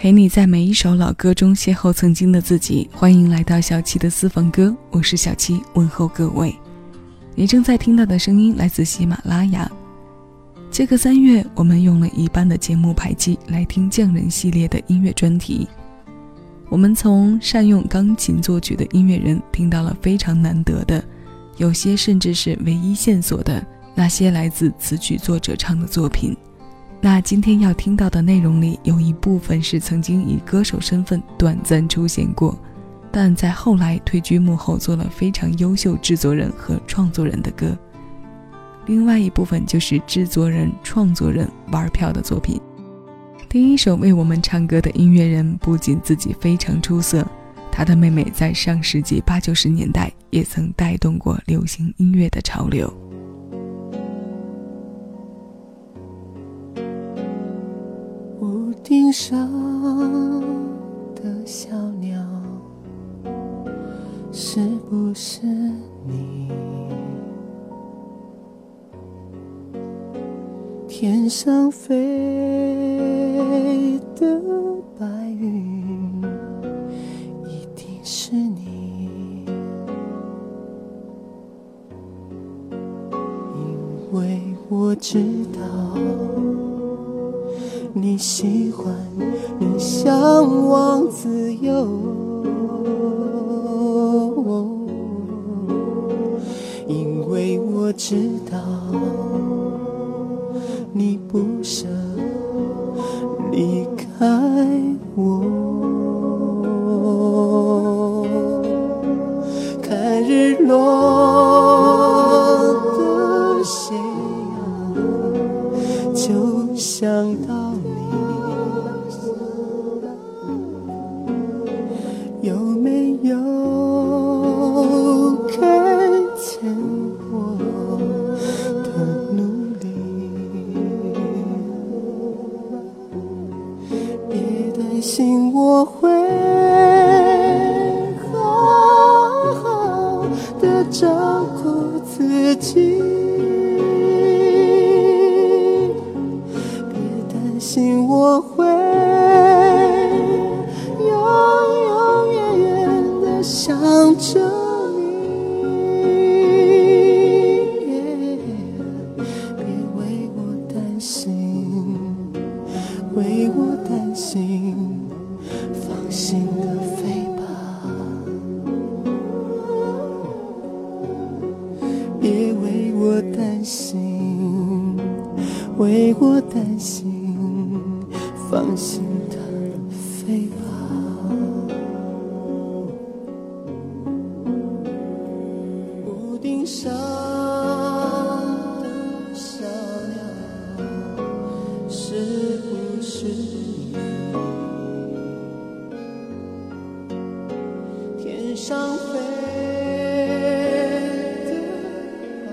陪你在每一首老歌中邂逅曾经的自己，欢迎来到小七的私房歌，我是小七，问候各位。你正在听到的声音来自喜马拉雅。这个三月，我们用了一半的节目排期来听匠人系列的音乐专题。我们从善用钢琴作曲的音乐人听到了非常难得的，有些甚至是唯一线索的那些来自词曲作者唱的作品。那今天要听到的内容里，有一部分是曾经以歌手身份短暂出现过，但在后来退居幕后做了非常优秀制作人和创作人的歌；另外一部分就是制作人、创作人玩票的作品。第一首为我们唱歌的音乐人不仅自己非常出色，他的妹妹在上世纪八九十年代也曾带动过流行音乐的潮流。顶上的小鸟，是不是你？天上飞你不想离开我。心。树上的小鸟，是不是你？天上飞的白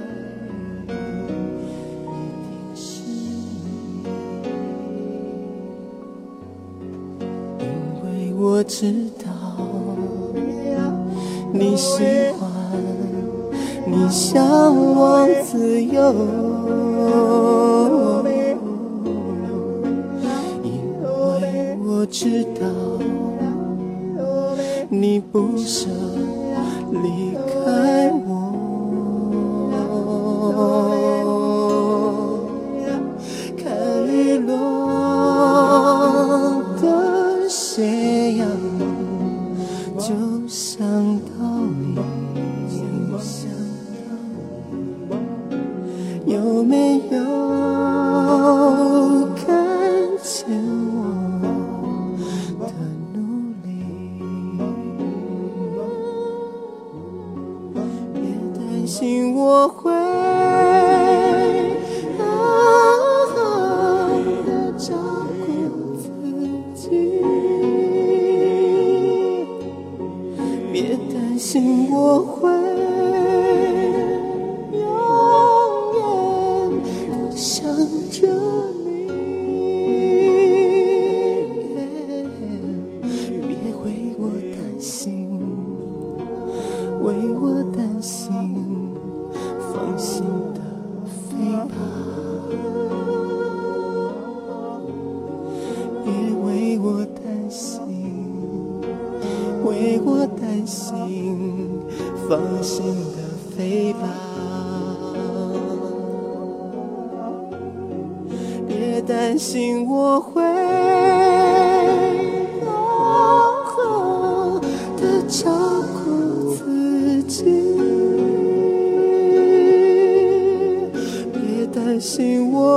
云，一定是你。因为我知道，你心。自我会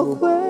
我会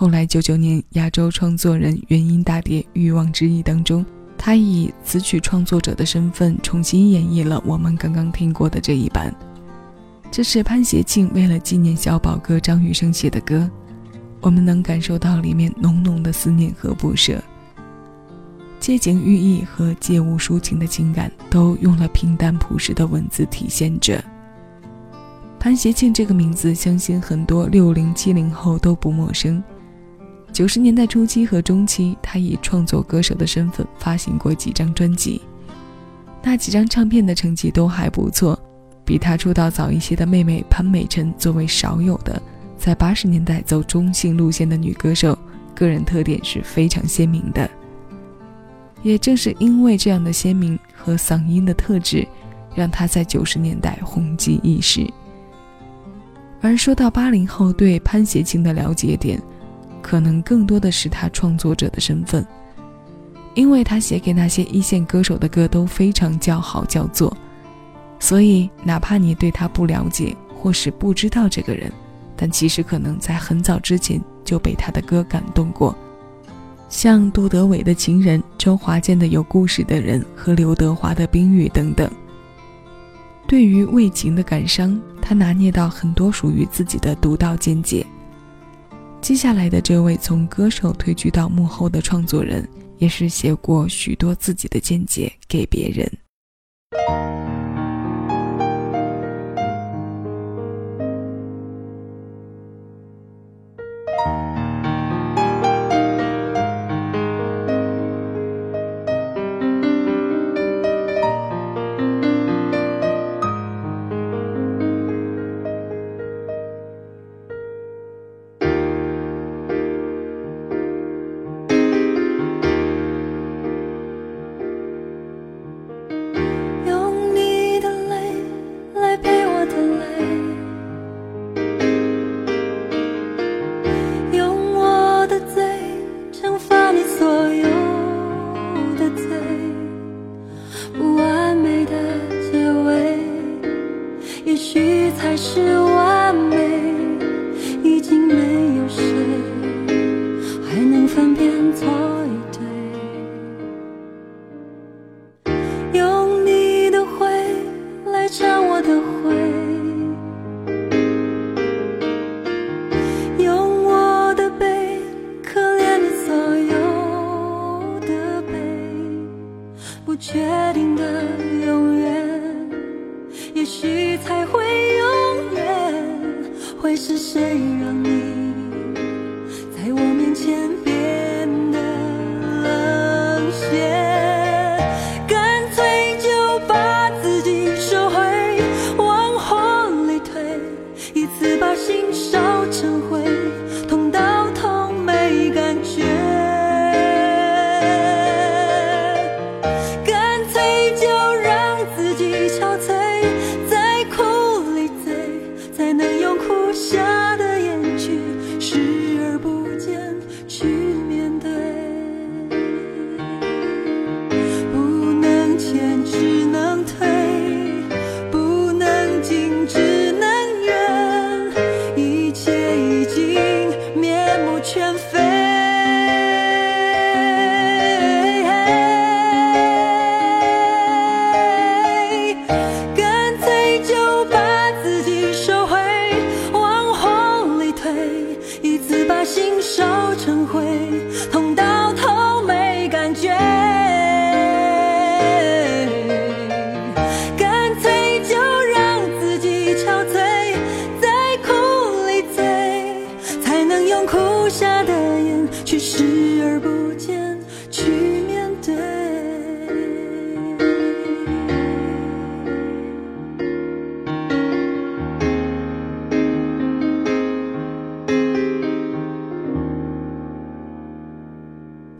后来九九年亚洲创作人原音大碟《欲望之翼》当中，他以词曲创作者的身份重新演绎了我们刚刚听过的这一版。这是潘协庆为了纪念小宝哥张雨生写的歌，我们能感受到里面浓浓的思念和不舍，借景寓意和借物抒情的情感都用了平淡朴实的文字体现着。潘协庆这个名字，相信很多六零七零后都不陌生。九十年代初期和中期，他以创作歌手的身份发行过几张专辑，那几张唱片的成绩都还不错，比他出道早一些的妹妹潘美辰作为少有的在八十年代走中性路线的女歌手，个人特点是非常鲜明的。也正是因为这样的鲜明和嗓音的特质，让她在九十年代红极一时。而说到八零后对潘协庆的了解点，可能更多的是他创作者的身份，因为他写给那些一线歌手的歌都非常叫好叫座，所以哪怕你对他不了解或是不知道这个人，但其实可能在很早之前就被他的歌感动过，像杜德伟的《情人》、周华健的《有故事的人》和刘德华的《冰雨》等等。对于为情的感伤，他拿捏到很多属于自己的独到见解。接下来的这位从歌手退居到幕后的创作人，也是写过许多自己的见解给别人。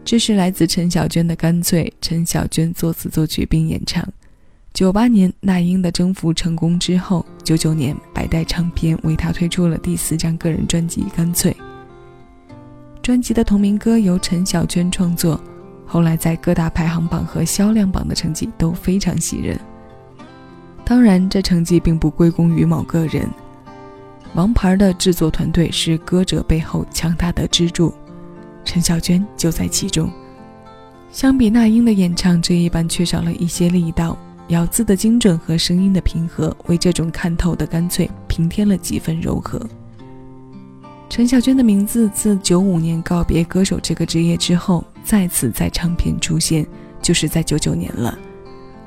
这是来自陈小娟的《干脆》，陈小娟作词作曲并演唱。九八年那英的《征服》成功之后，九九年百代唱片为她推出了第四张个人专辑《干脆》。专辑的同名歌由陈小娟创作，后来在各大排行榜和销量榜的成绩都非常喜人。当然，这成绩并不归功于某个人，王牌的制作团队是歌者背后强大的支柱。陈小娟就在其中。相比那英的演唱，这一版缺少了一些力道，咬字的精准和声音的平和，为这种看透的干脆平添了几分柔和。陈小娟的名字自九五年告别歌手这个职业之后，再次在唱片出现，就是在九九年了。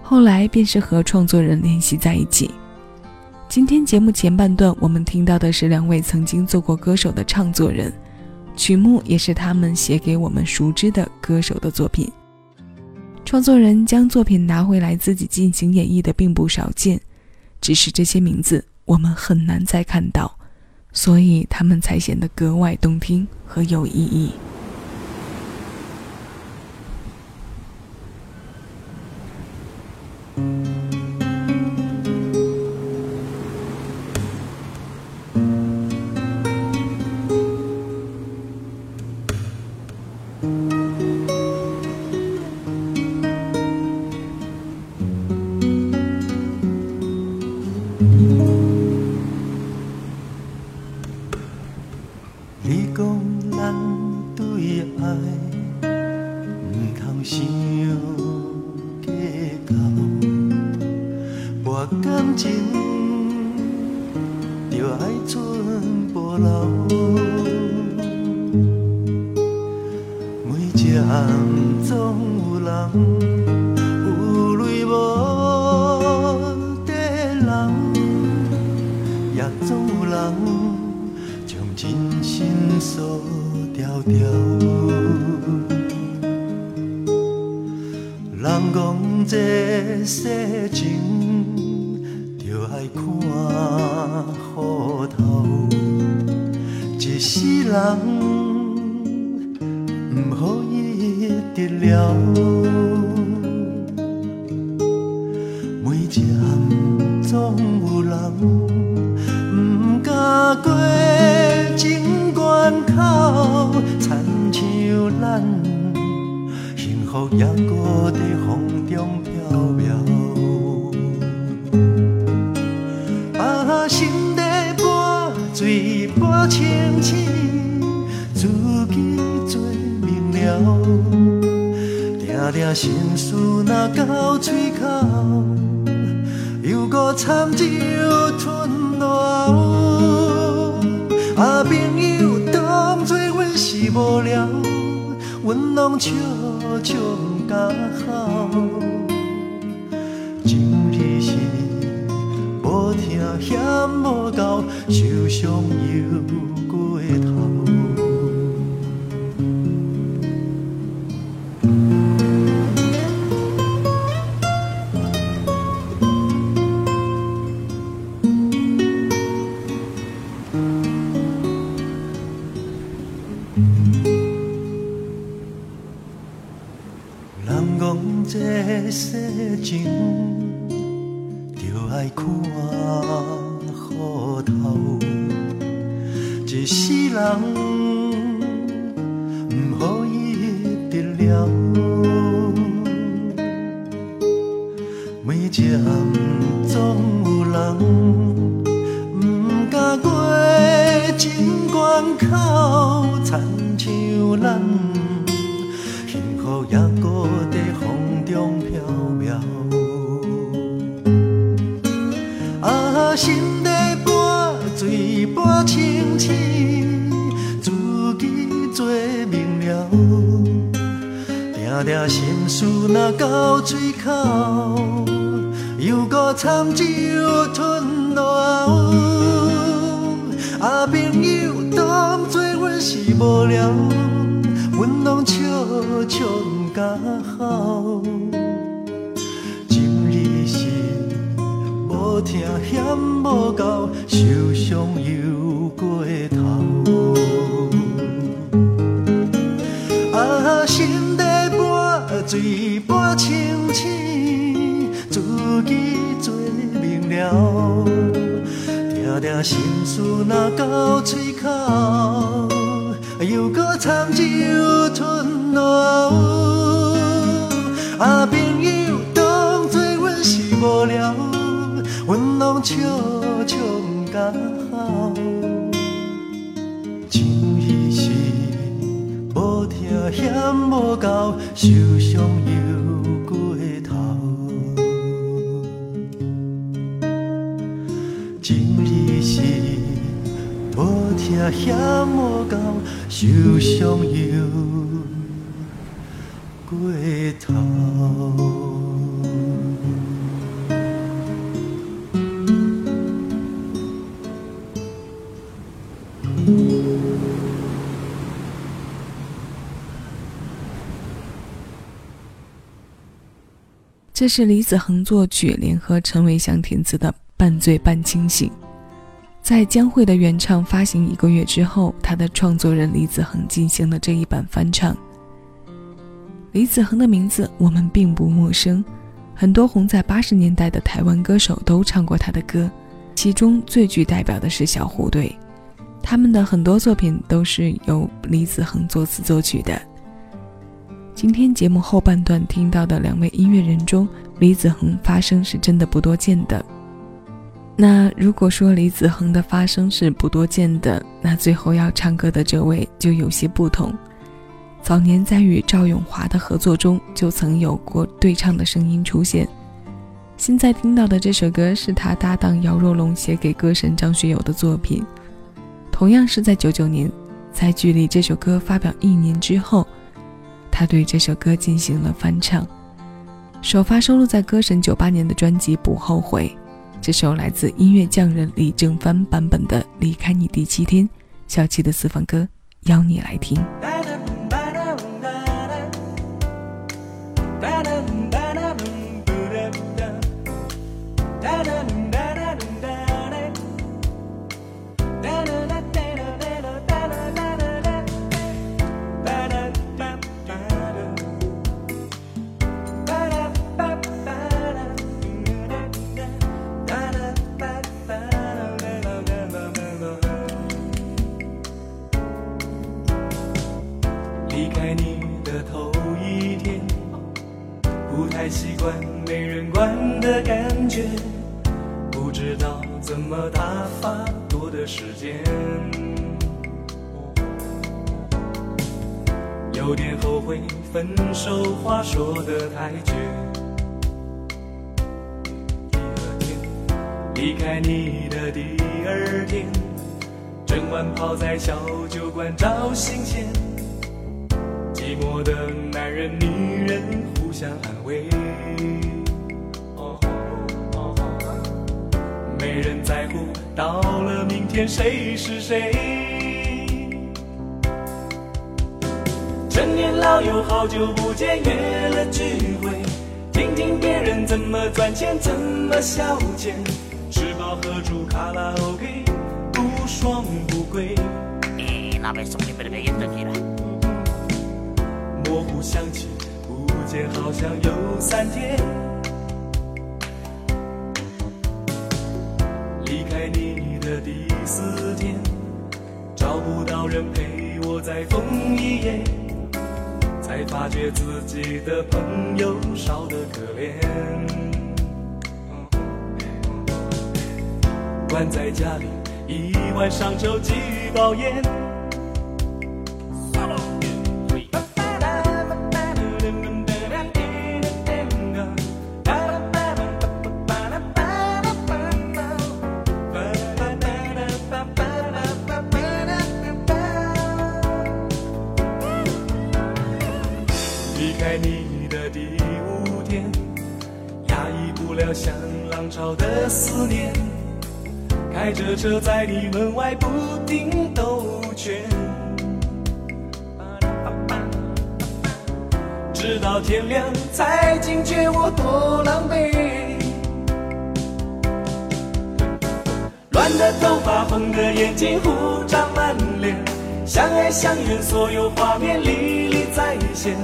后来便是和创作人联系在一起。今天节目前半段，我们听到的是两位曾经做过歌手的唱作人。曲目也是他们写给我们熟知的歌手的作品。创作人将作品拿回来自己进行演绎的并不少见，只是这些名字我们很难再看到，所以他们才显得格外动听和有意义。你人，不好一直了。又搁惨酒吞大喉。啊，朋友，当作阮是无聊，阮拢笑笑不敢哭。今日是无听嫌无够，受伤又情，就爱看好头。一世人，不好伊得了。每一暗总有人，不敢过情关口，亲像咱。清醒，自己做做明了，定定心事若到嘴口，犹搁参酒吞落喉。啊，朋友当作阮是无聊，阮拢笑笑不敢哭。无听嫌无够，受伤又过头。啊，心在半醉半清醒，自己最明了。定定心事若到嘴口，又搁掺酒吞落喉。啊，朋友当作阮是无聊。阮拢笑笑不敢嫌无够，受伤又过头。情义是无听嫌无够，受伤又过头。这是李子恒作曲，联合陈伟祥填词的《半醉半清醒》。在江蕙的原唱发行一个月之后，他的创作人李子恒进行了这一版翻唱。李子恒的名字我们并不陌生，很多红在八十年代的台湾歌手都唱过他的歌，其中最具代表的是小虎队，他们的很多作品都是由李子恒作词作曲的。今天节目后半段听到的两位音乐人中，李子恒发声是真的不多见的。那如果说李子恒的发声是不多见的，那最后要唱歌的这位就有些不同。早年在与赵咏华的合作中，就曾有过对唱的声音出现。现在听到的这首歌是他搭档姚若龙写给歌神张学友的作品，同样是在九九年，在距离这首歌发表一年之后。他对这首歌进行了翻唱，首发收录在歌神九八年的专辑《不后悔》。这首来自音乐匠人李正帆版本的《离开你第七天》，小七的私房歌，邀你来听。寂寞的男人女人互相安慰。没人在乎，到了明天谁是谁？陈年老友好久不见，约了聚会，听听别人怎么赚钱，怎么消遣，吃饱喝足卡拉 OK，不爽不归。模糊想起，不见好像有三天。离开你的第四天，找不到人陪我再疯一夜。才发觉自己的朋友少得可怜，关在家里一晚上就几包烟。车在你门外不停兜圈，直到天亮才惊觉我多狼狈。乱的头发，红的眼睛，胡渣满脸，相爱相怨，所有画面历历再现，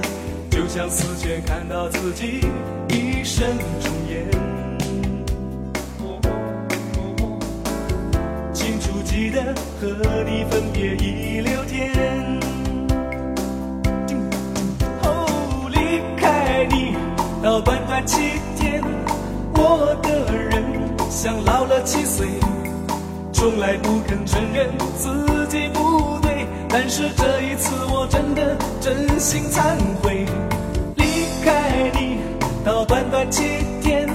就像死前看到自己一生重记得和你分别已六天，哦，离开你到短短七天，我的人像老了七岁。从来不肯承认自己不对，但是这一次我真的真心忏悔。离开你到短短七天，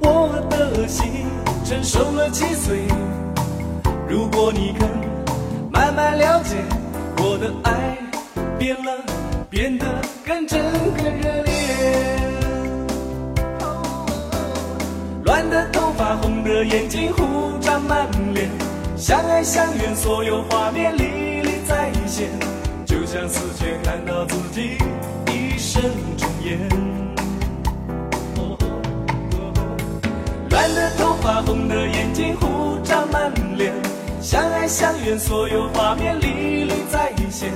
我的心承受了七岁。如果你肯慢慢了解，我的爱变了，变得更真更热烈。乱的头发，红的眼睛，胡渣满脸，相爱相怨，所有画面历历在现，就像死前看到自己一生重演。乱的头发，红的眼睛，胡渣满脸，相约所有画面历历在一线